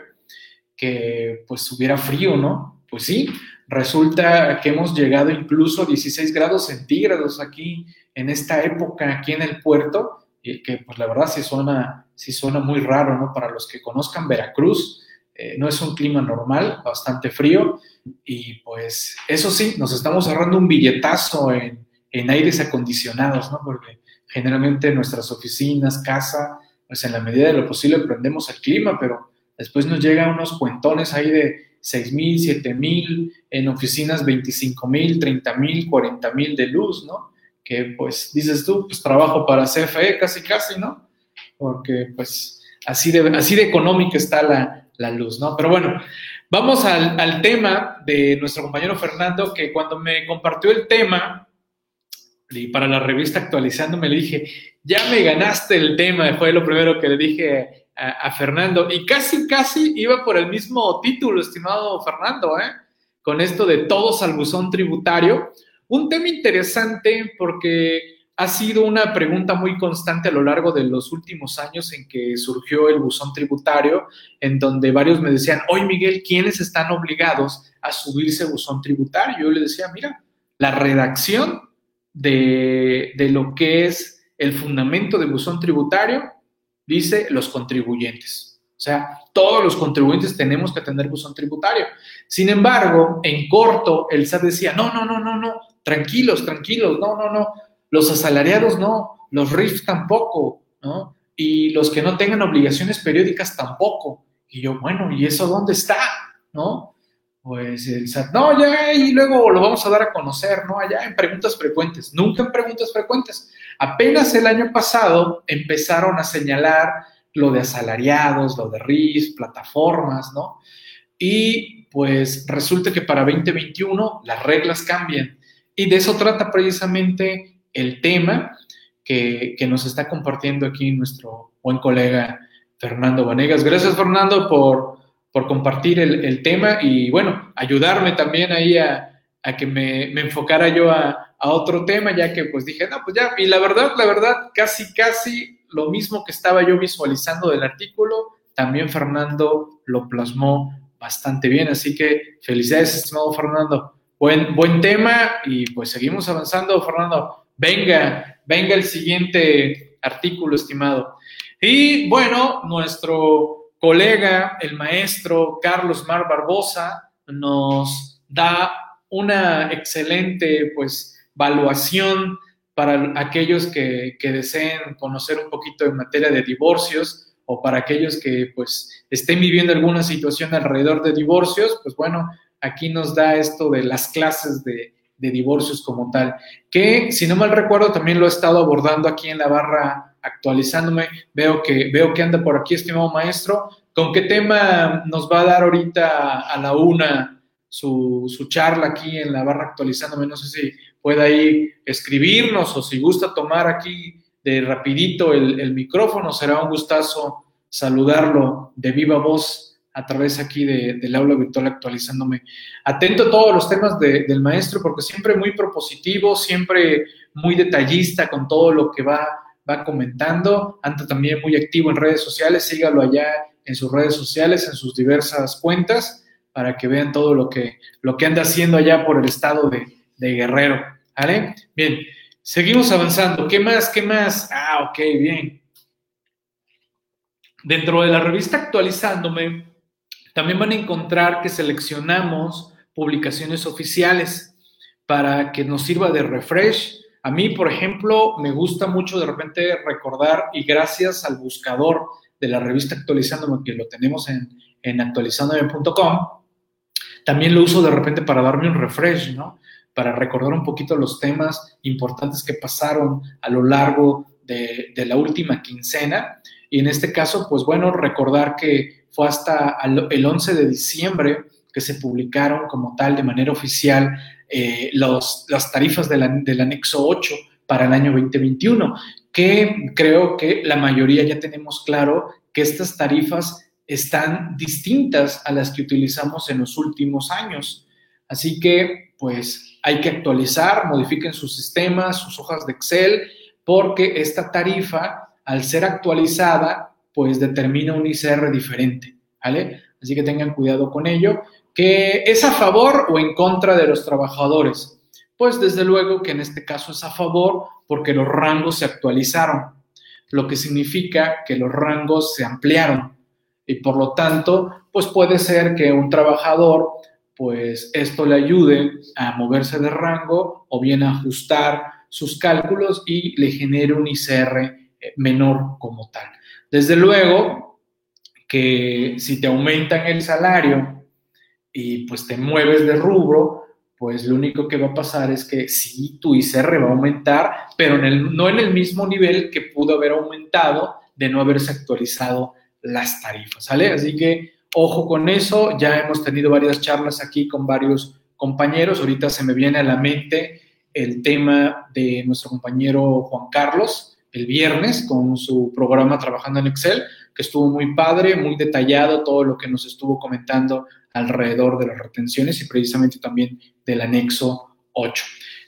que pues hubiera frío, ¿no? Pues sí, Resulta que hemos llegado incluso a 16 grados centígrados aquí en esta época, aquí en el puerto, y que pues la verdad sí suena, sí suena muy raro, ¿no? Para los que conozcan Veracruz, eh, no es un clima normal, bastante frío, y pues eso sí, nos estamos ahorrando un billetazo en, en aires acondicionados, ¿no? Porque generalmente nuestras oficinas, casa, pues en la medida de lo posible prendemos el clima, pero después nos llegan unos cuentones ahí de 6 mil, 7 mil, en oficinas 25 mil, 30 mil, 40 mil de luz, ¿no? Que pues dices tú, pues trabajo para CFE casi, casi, ¿no? Porque pues así de, así de económica está la, la luz, ¿no? Pero bueno, vamos al, al, tema de nuestro compañero Fernando, que cuando me compartió el tema, y para la revista actualizándome le dije, ya me ganaste el tema, fue lo primero que le dije a, Fernando. Y casi, casi iba por el mismo título, estimado Fernando, ¿eh? con esto de todos al buzón tributario. Un tema interesante porque ha sido una pregunta muy constante a lo largo de los últimos años en que surgió el buzón tributario, en donde varios me decían, oye Miguel, ¿quiénes están obligados a subirse buzón tributario? Yo le decía, mira, la redacción de, de lo que es el fundamento de buzón tributario dice los contribuyentes. O sea, todos los contribuyentes tenemos que tener buzón tributario. Sin embargo, en corto, el SAT decía, no, no, no, no, no, tranquilos, tranquilos, no, no, no, los asalariados no, los RIF tampoco, ¿no? Y los que no tengan obligaciones periódicas tampoco. Y yo, bueno, ¿y eso dónde está? ¿No? Pues el SAT, no, ya, y luego lo vamos a dar a conocer, ¿no? Allá en preguntas frecuentes, nunca en preguntas frecuentes. Apenas el año pasado empezaron a señalar lo de asalariados, lo de RIF, plataformas, ¿no? Y pues resulta que para 2021 las reglas cambian. Y de eso trata precisamente el tema que, nos está compartiendo aquí nuestro buen colega Fernando Vanegas. Gracias, Fernando, por, compartir el, tema y, bueno, ayudarme también ahí a, que me, me, enfocara yo a, a, otro tema, ya que pues dije, no, pues ya, y la verdad, la verdad, casi, casi lo mismo que estaba yo visualizando del artículo, también Fernando lo plasmó bastante bien, así que felicidades, estimado Fernando. Buen, buen tema y pues seguimos avanzando, Fernando. Venga, venga el siguiente artículo, estimado. Y bueno, nuestro colega, el maestro Carlos Mar Barbosa, nos da una excelente pues evaluación para aquellos que, deseen conocer un poquito en materia de divorcios o para aquellos que pues estén viviendo alguna situación alrededor de divorcios, pues bueno, aquí nos da esto de las clases de, divorcios como tal, que si no mal recuerdo también lo he estado abordando aquí en la barra actualizándome, veo que, veo que anda por aquí, estimado maestro, ¿con qué tema nos va a dar ahorita a la una su charla aquí en la barra actualizándome? No sé si pueda ahí escribirnos o si gusta tomar aquí de rapidito el, el micrófono, será un gustazo saludarlo de viva voz a través aquí del aula virtual actualizándome. Atento a todos los temas del maestro porque siempre muy propositivo, siempre muy detallista con todo lo que va, va comentando. Anda también muy activo en redes sociales, sígalo allá en sus redes sociales, en sus diversas cuentas, para que vean todo lo que, lo que anda haciendo allá por el estado de, de Guerrero. ¿Vale? Bien, seguimos avanzando. ¿Qué más? ¿Qué más? Ah, ok, bien. Dentro de la revista actualizándome, también van a encontrar que seleccionamos publicaciones oficiales para que nos sirva de refresh. A mí, por ejemplo, me gusta mucho de repente recordar y gracias al buscador de la revista Actualizándome, que lo tenemos en, en actualizandome.com, también lo uso de repente para darme un refresh, ¿no? Para recordar un poquito los temas importantes que pasaron a lo largo de, la última quincena. Y en este caso, pues bueno, recordar que fue hasta el 11 de diciembre que se publicaron como tal de manera oficial eh, las tarifas del anexo 8 para el año 2021, que creo que la mayoría ya tenemos claro que estas tarifas están distintas a las que utilizamos en los últimos años. Así que, pues, hay que actualizar, modifiquen sus sistemas, sus hojas de Excel, porque esta tarifa, al ser actualizada, pues determina un ICR diferente, ¿vale? Así que tengan cuidado con ello. ¿Que es a favor o en contra de los trabajadores? Pues desde luego que en este caso es a favor porque los rangos se actualizaron, lo que significa que los rangos se ampliaron y por lo tanto, pues puede ser que un trabajador, pues esto le ayude a moverse de rango o bien a ajustar sus cálculos y le genere un ICR eh, menor como tal. Desde luego que si te aumentan el salario y pues te mueves de rubro, pues lo único que va a pasar es que sí, tu ICR va a aumentar, pero no en el mismo nivel que pudo haber aumentado de no haberse actualizado las tarifas, ¿sale? Así que ojo con eso, ya hemos tenido varias charlas aquí con varios compañeros, ahorita se me viene a la mente el tema de nuestro compañero Juan Carlos, el viernes con su programa Trabajando en Excel, que estuvo muy padre, muy detallado todo lo que nos estuvo comentando alrededor de las retenciones y precisamente también del anexo 8.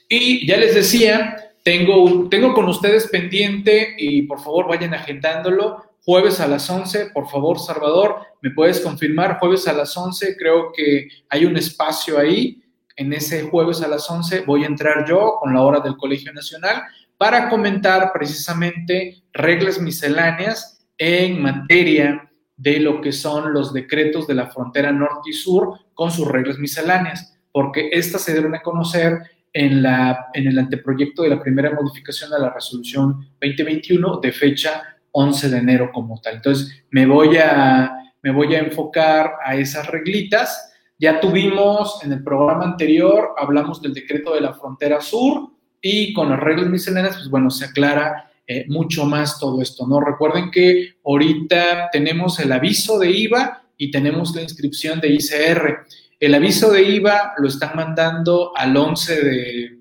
Y ya les decía, tengo, tengo con ustedes pendiente y por favor vayan agendándolo. Jueves a las 11, por favor, Salvador, ¿me puedes confirmar? Jueves a las 11, creo que hay un espacio ahí. En ese jueves a las 11 voy a entrar yo con la hora del Colegio Nacional para comentar precisamente reglas misceláneas en materia de lo que son los decretos de la frontera norte y sur con sus reglas misceláneas, porque estas se deben a conocer en, la, en el anteproyecto de la primera modificación a la resolución 2021 de fecha 11 de enero como tal. Entonces, me voy a, me voy a enfocar a esas reglitas. Ya tuvimos en el programa anterior, hablamos del decreto de la frontera sur y con las reglas misceláneas, pues bueno, se aclara eh, mucho más todo esto, ¿no? Recuerden que ahorita tenemos el aviso de IVA y tenemos la inscripción de ICR. El aviso de IVA lo están mandando al 11 de,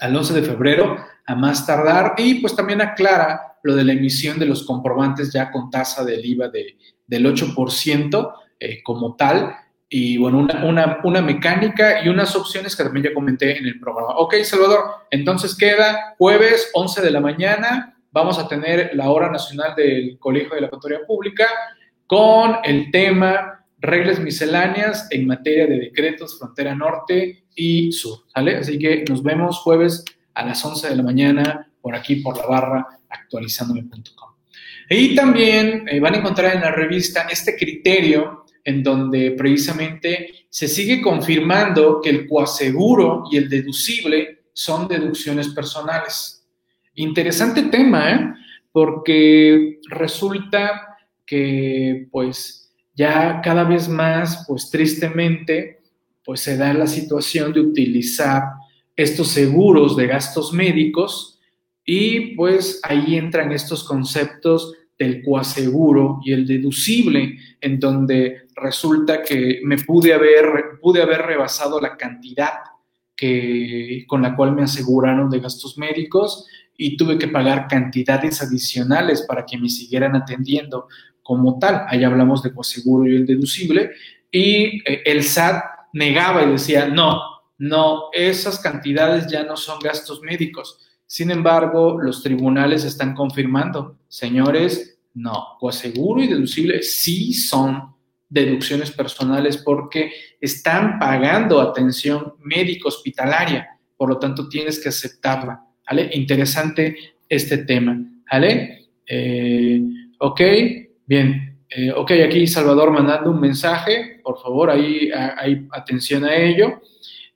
al 11 de febrero, a más tardar, y pues también aclara lo de la emisión de los comprobantes ya con tasa del IVA de, del 8% eh, como tal, y bueno, una, una, mecánica y unas opciones que también ya comenté en el programa. Ok, Salvador, entonces queda jueves 11 de la mañana, vamos a tener la hora nacional del Colegio de la Ecuatoria Pública con el tema reglas misceláneas en materia de decretos frontera norte y sur, ¿sale? Así que nos vemos jueves a las 11 de la mañana por aquí, por la barra actualizandome.com. Y también eh, van a encontrar en la revista este criterio en donde precisamente se sigue confirmando que el coaseguro y el deducible son deducciones personales. Interesante tema, ¿eh? Porque resulta que, pues, ya cada vez más, pues, tristemente, pues se da la situación de utilizar estos seguros de gastos médicos y pues ahí entran estos conceptos del coaseguro y el deducible, en donde resulta que me pude haber, pude haber rebasado la cantidad que, con la cual me aseguraron de gastos médicos y tuve que pagar cantidades adicionales para que me siguieran atendiendo como tal. Ahí hablamos de coaseguro y el deducible. Y eh, el SAT negaba y decía, no, no, esas cantidades ya no son gastos médicos sin embargo, los tribunales están confirmando, señores, no, coaseguro y deducible sí son deducciones personales porque están pagando atención médico hospitalaria, por lo tanto tienes que aceptarla. Interesante este tema. ¿Vale? Eh, ok, bien. Eh, ok, aquí Salvador mandando un mensaje, por favor, ahí hay atención a ello.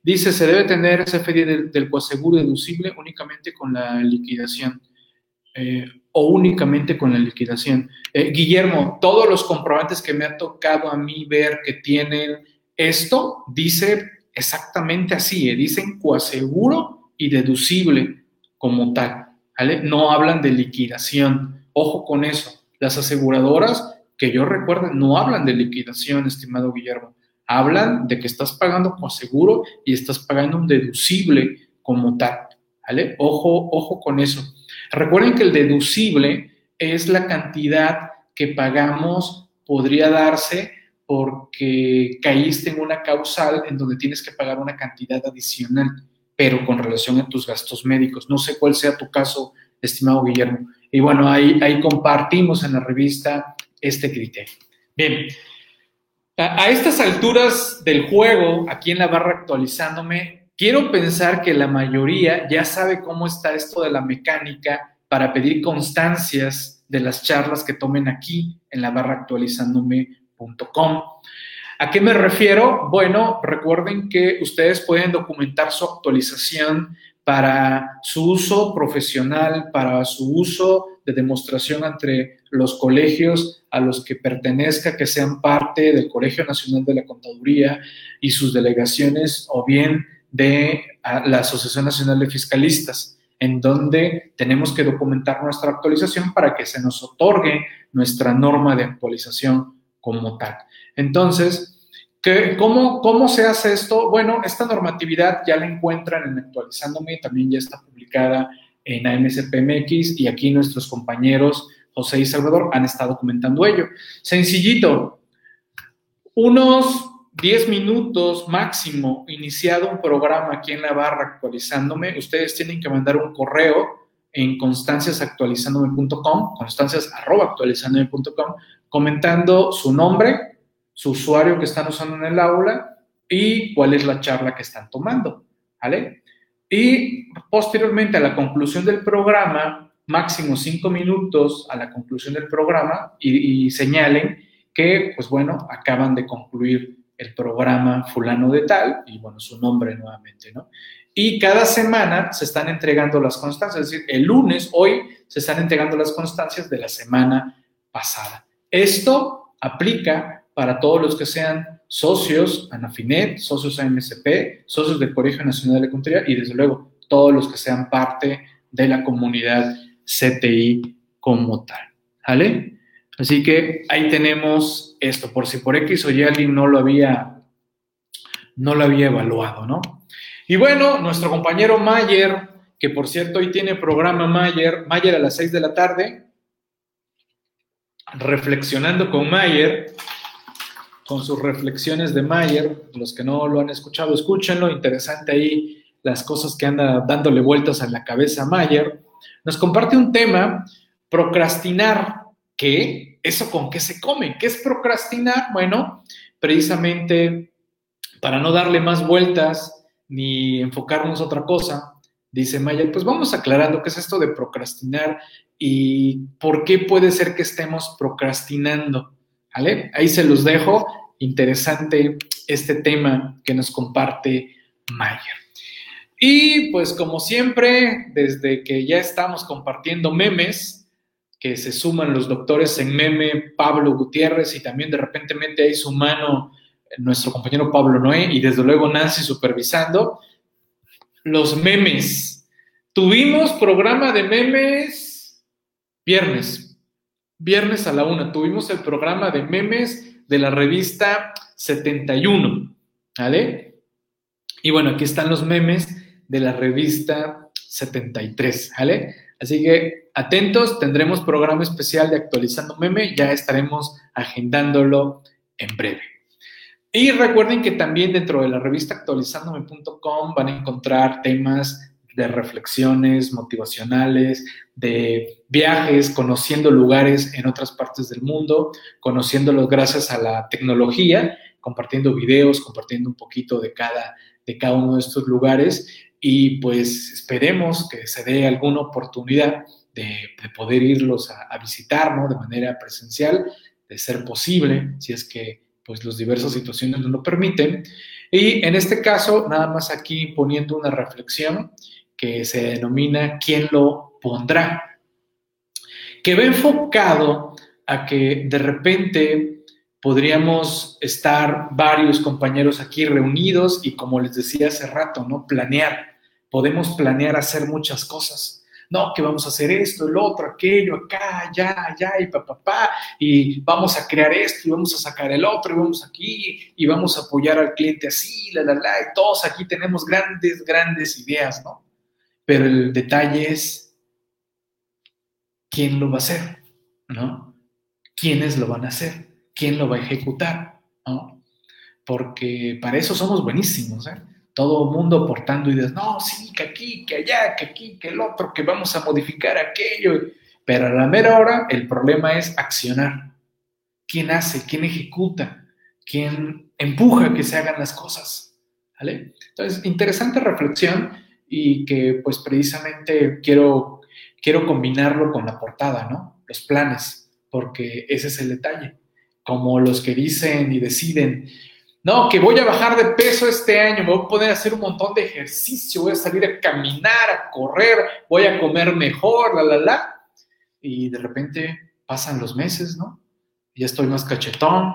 Dice, se debe tener CFD del, del coaseguro deducible únicamente con la liquidación eh, o únicamente con la liquidación. Eh, Guillermo, todos los comprobantes que me ha tocado a mí ver que tienen esto, dice exactamente así, eh, dicen coaseguro y deducible como tal. No hablan de liquidación. Ojo con eso. Las aseguradoras, que yo recuerdo, no hablan de liquidación, estimado Guillermo hablan de que estás pagando con seguro y estás pagando un deducible como tal. ¿Vale? Ojo, ojo con eso. Recuerden que el deducible es la cantidad que pagamos, podría darse porque caíste en una causal en donde tienes que pagar una cantidad adicional, pero con relación a tus gastos médicos. No sé cuál sea tu caso, estimado Guillermo. Y bueno, ahí, ahí compartimos en la revista este criterio. Bien, a, estas alturas del juego, aquí en la barra actualizándome, quiero pensar que la mayoría ya sabe cómo está esto de la mecánica para pedir constancias de las charlas que tomen aquí en la barra actualizándome.com. ¿A qué me refiero? Bueno, recuerden que ustedes pueden documentar su actualización para su uso profesional, para su uso de demostración entre los colegios a los que pertenezca, que sean parte del Colegio Nacional de la Contaduría y sus delegaciones o bien de la Asociación Nacional de Fiscalistas, en donde tenemos que documentar nuestra actualización para que se nos otorgue nuestra norma de actualización como tal. Entonces, ¿Cómo, ¿Cómo se hace esto? Bueno, esta normatividad ya la encuentran en Actualizándome, también ya está publicada en AMSPMX y aquí nuestros compañeros José y Salvador han estado comentando ello. Sencillito, unos 10 minutos máximo iniciado un programa aquí en la barra actualizándome, ustedes tienen que mandar un correo en constanciasactualizándome.com, constancias.actualizándome.com, comentando su nombre, su usuario que están usando en el aula y cuál es la charla que están tomando, ¿vale? Y posteriormente a la conclusión del programa, máximo cinco minutos a la conclusión del programa y, señalen que, pues bueno, acaban de concluir el programa fulano de tal y bueno, su nombre nuevamente, ¿no? Y cada semana se están entregando las constancias, es decir, el lunes, hoy, se están entregando las constancias de la semana pasada. Esto aplica para todos los que sean socios ANAFINET, socios AMSP, socios del Colegio Nacional de Contaduría y desde luego todos los que sean parte de la comunidad CTI como tal. ¿Vale? Así que ahí tenemos esto, por si por X o Y alguien no lo había, no lo había evaluado, ¿no? Y bueno, nuestro compañero Mayer, que por cierto hoy tiene programa Mayer, Mayer a las 6 de la tarde, reflexionando con Mayer, con sus reflexiones de Mayer, los que no lo han escuchado, escúchenlo, interesante ahí las cosas que anda dándole vueltas a la cabeza Mayer, nos comparte un tema, procrastinar, ¿qué? ¿Eso con qué se come? ¿Qué es procrastinar? Bueno, precisamente para no darle más vueltas, ni enfocarnos a otra cosa, dice Maya, pues vamos aclarando qué es esto de procrastinar y por qué puede ser que estemos procrastinando. Ahí se los dejo. Interesante este tema que nos comparte Mayer. Y pues como siempre, desde que ya estamos compartiendo memes, que se suman los doctores en meme, Pablo Gutiérrez y también de repente ahí su mano nuestro compañero Pablo Noé y desde luego Nancy supervisando. Los memes. Tuvimos programa de memes viernes, viernes a la una. Tuvimos el programa de memes de la revista 71, ¿vale? Y bueno, aquí están los memes de la revista 73, ¿vale? Así que atentos, tendremos programa especial de actualizando meme, ya estaremos agendándolo en breve. Y recuerden que también dentro de la revista actualizandome.com van a encontrar temas de reflexiones motivacionales, de viajes, conociendo lugares en otras partes del mundo, conociéndolos gracias a la tecnología, compartiendo videos, compartiendo un poquito de cada, de cada uno de estos lugares y pues esperemos que se dé alguna oportunidad de, poder irlos a, a visitar ¿no? de manera presencial, de ser posible, si es que pues los diversas situaciones no lo permiten. Y en este caso, nada más aquí poniendo una reflexión que se denomina ¿quién lo pondrá? Que va enfocado a que de repente podríamos estar varios compañeros aquí reunidos y como les decía hace rato, ¿no? Planear. Podemos planear hacer muchas cosas no, que vamos a hacer esto, el otro, aquello, acá, allá, allá, y papá, pa, y vamos a crear esto, y vamos a sacar el otro, y vamos aquí, y vamos a apoyar al cliente así, la, la, la, y todos aquí tenemos grandes, grandes ideas, ¿no? Pero el detalle es, ¿quién lo va a hacer? ¿No? ¿Quiénes lo van a hacer? ¿Quién lo va a ejecutar? ¿No? Porque para eso somos buenísimos, ¿eh? Todo mundo aportando ideas, no, sí, que aquí, que allá, que aquí, que el otro, que vamos a modificar aquello. Pero a la mera hora el problema es accionar. ¿Quién hace? ¿Quién ejecuta? ¿Quién empuja que se hagan las cosas? ¿Vale? Entonces, interesante reflexión y que pues precisamente quiero, quiero combinarlo con la portada, ¿no? Los planes, porque ese es el detalle. Como los que dicen y deciden, no, que voy a bajar de peso este año, me voy a poder hacer un montón de ejercicio, voy a salir a caminar, a correr, voy a comer mejor, la, la, la. Y de repente pasan los meses, ¿no? Ya estoy más cachetón,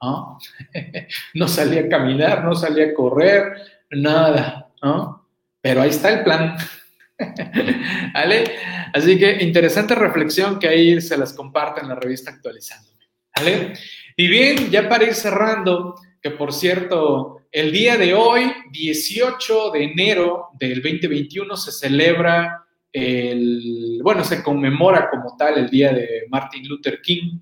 ¿no? *laughs* no salí a caminar, no salí a correr, nada, ¿no? Pero ahí está el plan. *laughs* ¿Vale? Así que interesante reflexión que ahí se las comparte en la revista Actualizándome. ¿Vale? Y bien, ya para ir cerrando, que por cierto, el día de hoy, 18 de enero del 2021, se celebra el, bueno, se conmemora como tal el día de Martin Luther King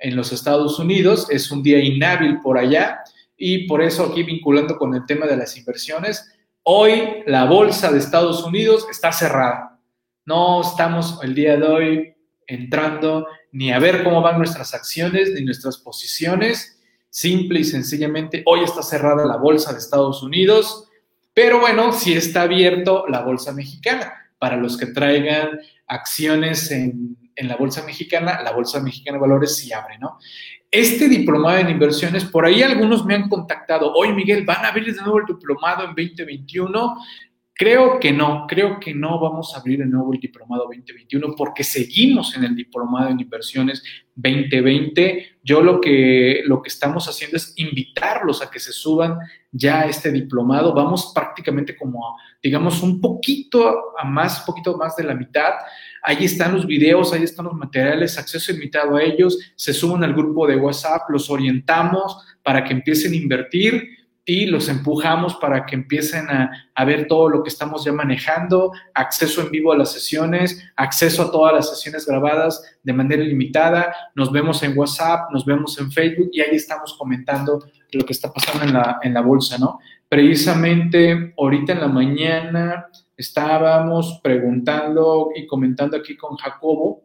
en los Estados Unidos. Es un día inhábil por allá y por eso aquí vinculando con el tema de las inversiones, hoy la bolsa de Estados Unidos está cerrada. No estamos el día de hoy entrando ni a ver cómo van nuestras acciones ni nuestras posiciones Simple y sencillamente, hoy está cerrada la bolsa de Estados Unidos Pero bueno, sí está abierto la Bolsa Mexicana. Para los que traigan acciones en, en la Bolsa Mexicana, la Bolsa Mexicana de Valores sí abre, ¿no? Este diplomado en inversiones, por ahí algunos me han contactado, hoy Miguel, ¿van a abrir de nuevo el diplomado en 2021? Creo que no, creo que no vamos a abrir de nuevo el diplomado 2021 porque seguimos en el diplomado en inversiones 2020. Yo lo que, lo que estamos haciendo es invitarlos a que se suban ya a este diplomado. Vamos prácticamente como, digamos, un poquito a más, poquito más de la mitad. Ahí están los videos, ahí están los materiales, acceso invitado a ellos. Se suben al grupo de WhatsApp, los orientamos para que empiecen a invertir y los empujamos para que empiecen a, ver todo lo que estamos ya manejando, acceso en vivo a las sesiones, acceso a todas las sesiones grabadas de manera ilimitada, nos vemos en WhatsApp, nos vemos en Facebook y ahí estamos comentando lo que está pasando en la, en la bolsa, ¿no? Precisamente ahorita en la mañana estábamos preguntando y comentando aquí con Jacobo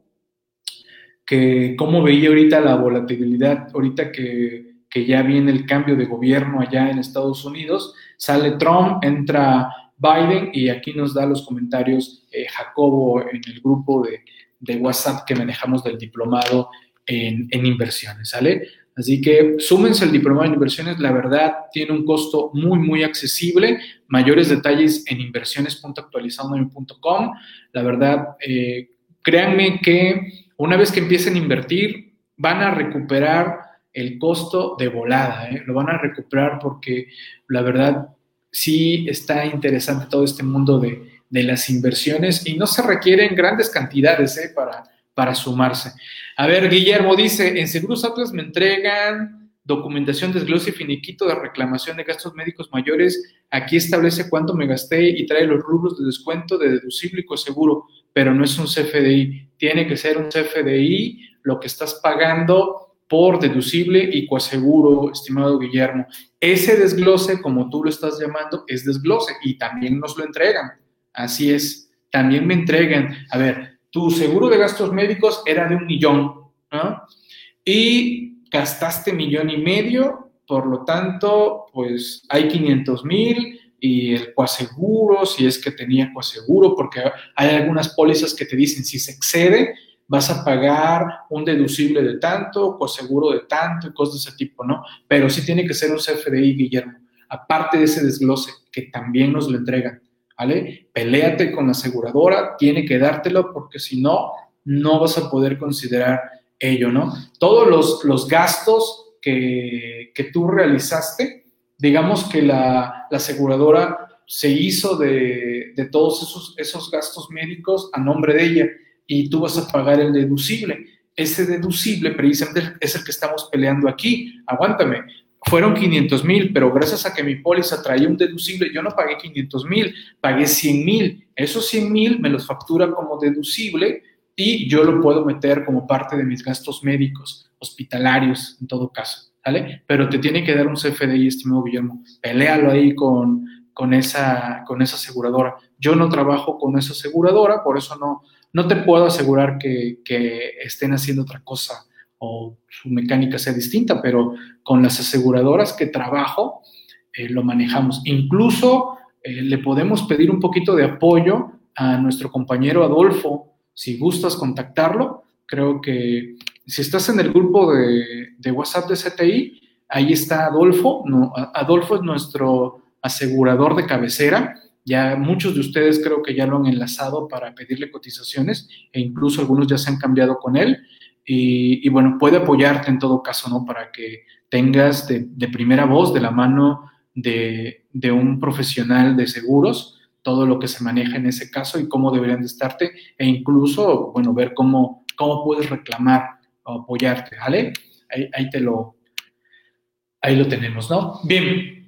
que cómo veía ahorita la volatilidad, ahorita que que ya viene el cambio de gobierno allá en Estados Unidos, sale Trump, entra Biden y aquí nos da los comentarios eh, Jacobo en el grupo de, WhatsApp que manejamos del diplomado en, inversiones, ¿sale? Así que súmense al diplomado en inversiones, la verdad tiene un costo muy, muy accesible. Mayores detalles en inversiones.actualizandome.com. La verdad, eh, créanme que una vez que empiecen a invertir, van a recuperar el costo de volada, ¿eh? lo van a recuperar porque la verdad sí está interesante todo este mundo de, las inversiones y no se requieren grandes cantidades ¿eh? para, para sumarse. A ver, Guillermo dice, en Seguros Atlas me entregan documentación, desglose y finiquito de reclamación de gastos médicos mayores. Aquí establece cuánto me gasté y trae los rubros de descuento de deducible y coseguro, pero no es un CFDI. Tiene que ser un CFDI, lo que estás pagando por deducible y coaseguro, estimado Guillermo. Ese desglose, como tú lo estás llamando, es desglose y también nos lo entregan. Así es, también me entregan. A ver, tu seguro de gastos médicos era de un millón y gastaste millón y medio, por lo tanto, pues hay 500 mil y el coaseguro, si es que tenía coaseguro, porque hay algunas pólizas que te dicen si se excede, vas a pagar un deducible de tanto, seguro de tanto y cosas de ese tipo, ¿no? Pero sí tiene que ser un CFDI, Guillermo, aparte de ese desglose que también nos lo entregan, ¿vale? Peléate con la aseguradora, tiene que dártelo porque si no, no vas a poder considerar ello, ¿no? Todos los, los gastos que, que, tú realizaste, digamos que la, la aseguradora se hizo de, de todos esos, esos gastos médicos a nombre de ella y tú vas a pagar el deducible. Ese deducible precisamente es el que estamos peleando aquí. Aguántame, fueron 500 mil, pero gracias a que mi póliza traía un deducible, yo no pagué 500 mil, pagué 100 mil. Esos 100 mil me los factura como deducible y yo lo puedo meter como parte de mis gastos médicos, hospitalarios, en todo caso, ¿vale? Pero te tiene que dar un CFDI, estimado Guillermo. Peléalo ahí con, con, esa, con esa aseguradora. Yo no trabajo con esa aseguradora, por eso no, no te puedo asegurar que, estén haciendo otra cosa o su mecánica sea distinta, pero con las aseguradoras que trabajo eh, lo manejamos. Incluso eh, le podemos pedir un poquito de apoyo a nuestro compañero Adolfo, si gustas contactarlo. Creo que si estás en el grupo de, de WhatsApp de CTI, ahí está Adolfo. No, Adolfo es nuestro asegurador de cabecera ya muchos de ustedes creo que ya lo han enlazado para pedirle cotizaciones e incluso algunos ya se han cambiado con él. Y, bueno, puede apoyarte en todo caso, ¿no? Para que tengas de, primera voz, de la mano de, un profesional de seguros, todo lo que se maneja en ese caso y cómo deberían de estarte e incluso, bueno, ver cómo, cómo puedes reclamar o apoyarte, ¿vale? Ahí, ahí te lo, ahí lo tenemos, ¿no? Bien,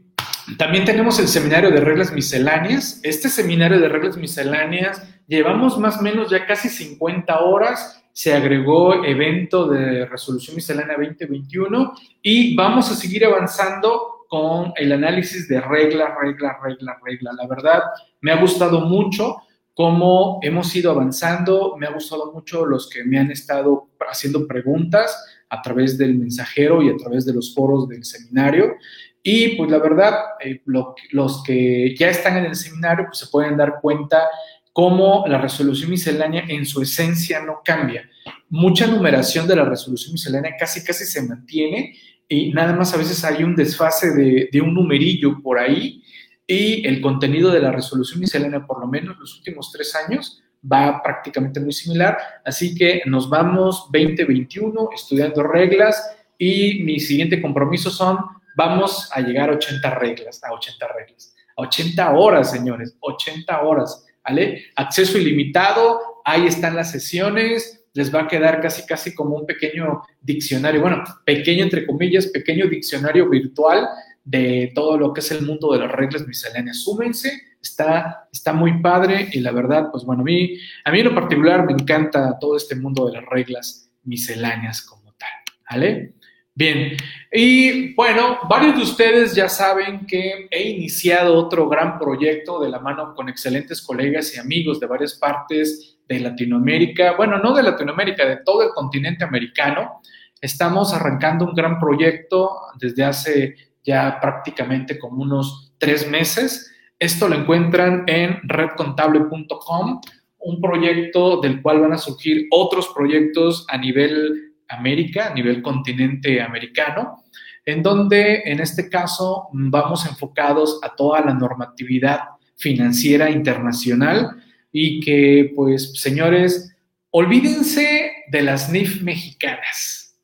también tenemos el seminario de reglas misceláneas. Este seminario de reglas misceláneas llevamos más o menos ya casi 50 horas. Se agregó evento de resolución miscelánea 2021 y vamos a seguir avanzando con el análisis de regla, regla, regla, regla. La verdad, me ha gustado mucho cómo hemos ido avanzando. Me ha gustado mucho los que me han estado haciendo preguntas a través del mensajero y a través de los foros del seminario. Y pues la verdad, eh, los que ya están en el seminario pues se pueden dar cuenta cómo la resolución miscelánea en su esencia no cambia. Mucha numeración de la resolución miscelánea casi casi se mantiene y nada más a veces hay un desfase de, de un numerillo por ahí y el contenido de la resolución miscelánea, por lo menos los últimos tres años, va prácticamente muy similar. Así que nos vamos 2021 estudiando reglas y mi siguiente compromiso son, vamos a llegar a 80 reglas, a 80 reglas, a 80 horas, señores, 80 horas, ¿vale? Acceso ilimitado, ahí están las sesiones, les va a quedar casi, casi como un pequeño diccionario, bueno, pequeño entre comillas, pequeño diccionario virtual de todo lo que es el mundo de las reglas misceláneas. Súmense, está, está muy padre y la verdad, pues bueno, a mí, a mí en lo particular me encanta todo este mundo de las reglas misceláneas como tal, ¿vale? Bien, y bueno, varios de ustedes ya saben que he iniciado otro gran proyecto de la mano con excelentes colegas y amigos de varias partes de Latinoamérica, bueno, no de Latinoamérica, de todo el continente americano. Estamos arrancando un gran proyecto desde hace ya prácticamente como unos tres meses esto lo encuentran en redcontable.com, un proyecto del cual van a surgir otros proyectos a nivel América, a nivel continente americano, en donde en este caso vamos enfocados a toda la normatividad financiera internacional y que, pues, señores, olvídense de las NIF mexicanas,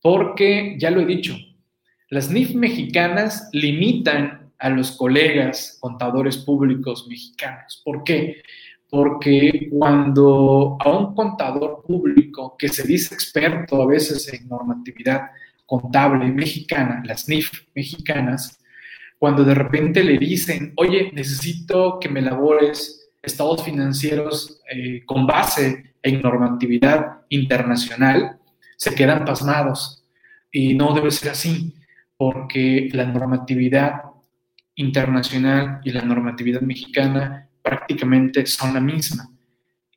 porque ya lo he dicho, las NIF mexicanas limitan a los colegas contadores públicos mexicanos. ¿Por qué? Porque cuando a un contador público que se dice experto a veces en normatividad contable mexicana, las NIF mexicanas, cuando de repente le dicen, oye, necesito que me elabores estados financieros eh, con base en normatividad internacional, se quedan pasmados. Y no debe ser así, porque la normatividad internacional y la normatividad mexicana prácticamente son la misma.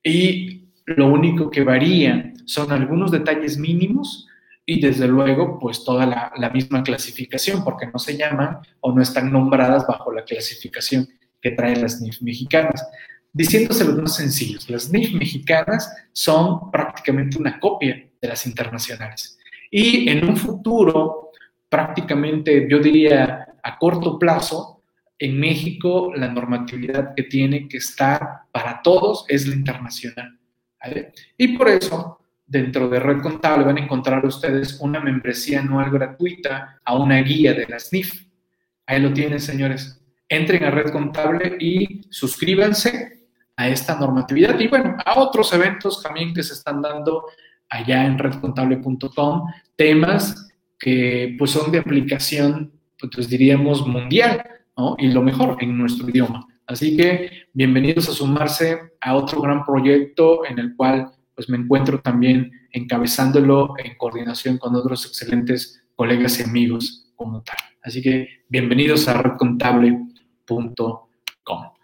Y lo único que varía son algunos detalles mínimos y desde luego pues toda la, misma clasificación, porque no se llaman o no están nombradas bajo la clasificación que traen las NIF mexicanas. Diciéndose los más sencillos, las NIF mexicanas son prácticamente una copia de las internacionales. Y en un futuro, prácticamente yo diría a corto plazo, en México la normatividad que tiene que estar para todos es la internacional. Y por eso, dentro de Red Contable van a encontrar ustedes una membresía anual gratuita a una guía de las NIF. Ahí lo tienen, señores. Entren a Red Contable y suscríbanse a esta normatividad y bueno, a otros eventos también que se están dando allá en redcontable.com, temas que pues son de aplicación pues diríamos, mundial, Y lo mejor en nuestro idioma. Así que bienvenidos a sumarse a otro gran proyecto en el cual pues me encuentro también encabezándolo en coordinación con otros excelentes colegas y amigos como tal. Así que bienvenidos a redcontable.com.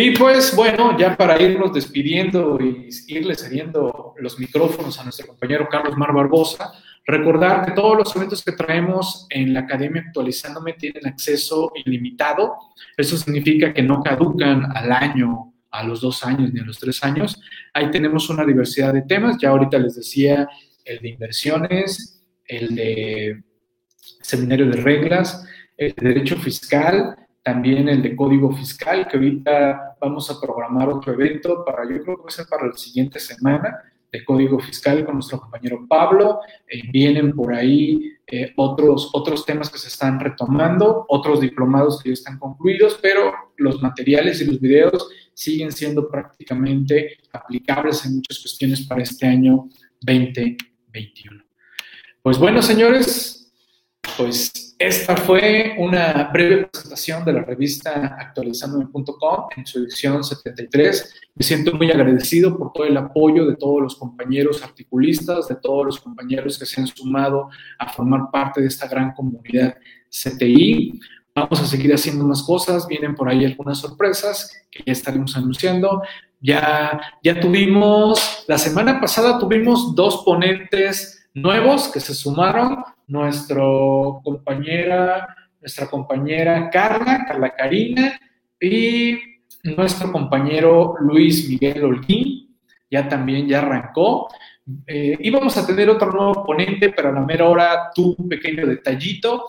Y pues bueno, ya para irnos despidiendo y irle cediendo los micrófonos a nuestro compañero Carlos Mar Barbosa, Recordar que todos los eventos que traemos en la Academia Actualizándome tienen acceso ilimitado. Eso significa que no caducan al año, a los dos años ni a los tres años. Ahí tenemos una diversidad de temas. Ya ahorita les decía el de inversiones, el de seminario de reglas, el de derecho fiscal, también el de código fiscal, que ahorita vamos a programar otro evento para, yo creo que va a ser para la siguiente semana, de Código Fiscal con nuestro compañero Pablo. Eh, vienen por ahí eh, otros, otros temas que se están retomando, otros diplomados que ya están concluidos, pero los materiales y los videos siguen siendo prácticamente aplicables en muchas cuestiones para este año 2021. Pues bueno, señores, pues esta fue una breve presentación de la revista actualizandome.com en su edición 73. Me siento muy agradecido por todo el apoyo de todos los compañeros articulistas, de todos los compañeros que se han sumado a formar parte de esta gran comunidad CTI. Vamos a seguir haciendo más cosas, vienen por ahí algunas sorpresas que ya estaremos anunciando. Ya, ya tuvimos, la semana pasada tuvimos dos ponentes nuevos que se sumaron nuestra compañera nuestra compañera Carla, Carla Karina y nuestro compañero Luis Miguel Holguín, ya también ya arrancó. Eh, íbamos a tener otro nuevo ponente, pero a la mera hora tuvo un pequeño detallito.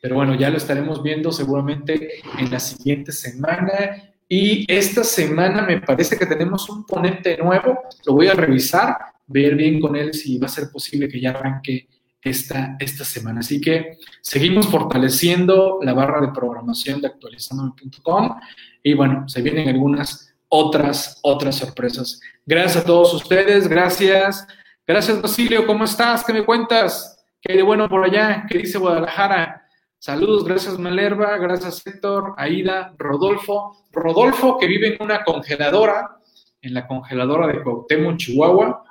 Pero bueno, ya lo estaremos viendo seguramente en la siguiente semana. Y esta semana me parece que tenemos un ponente nuevo. Lo voy a revisar, ver bien con él si va a ser posible que ya arranque esta, esta semana. Así que seguimos fortaleciendo la barra de programación de actualizando.com y bueno, se vienen algunas otras, otras sorpresas. Gracias a todos ustedes, gracias. Gracias, Basilio, ¿cómo estás? ¿Qué me cuentas? ¿Qué de bueno por allá? ¿Qué dice Guadalajara? Saludos, gracias Malerva, gracias Héctor, Aida, Rodolfo. Rodolfo que vive en una congeladora, en la congeladora de Cuauhtémoc, Chihuahua.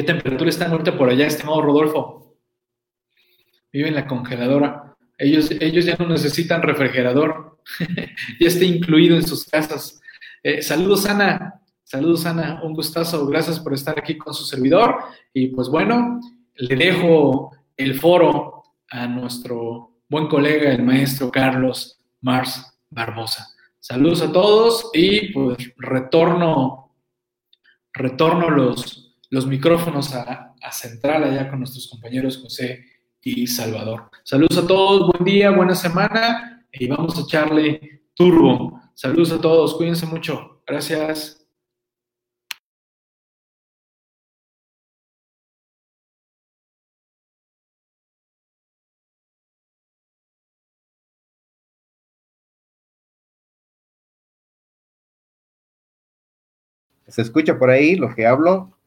¿Qué temperatura está ahorita por allá, estimado Rodolfo? Vive en la congeladora. Ellos, ellos ya no necesitan refrigerador, *laughs* ya está incluido en sus casas. Eh, saludos, Ana. Saludos, Ana. Un gustazo. Gracias por estar aquí con su servidor. Y pues bueno, le dejo el foro a nuestro buen colega, el maestro Carlos Mars Barbosa. Saludos a todos y pues retorno, retorno los, los micrófonos a, Central allá con nuestros compañeros José y Salvador. Saludos a todos, buen día, buena semana y vamos a echarle turbo. Saludos a todos, cuídense mucho. Gracias. ¿Se escucha por ahí lo que hablo?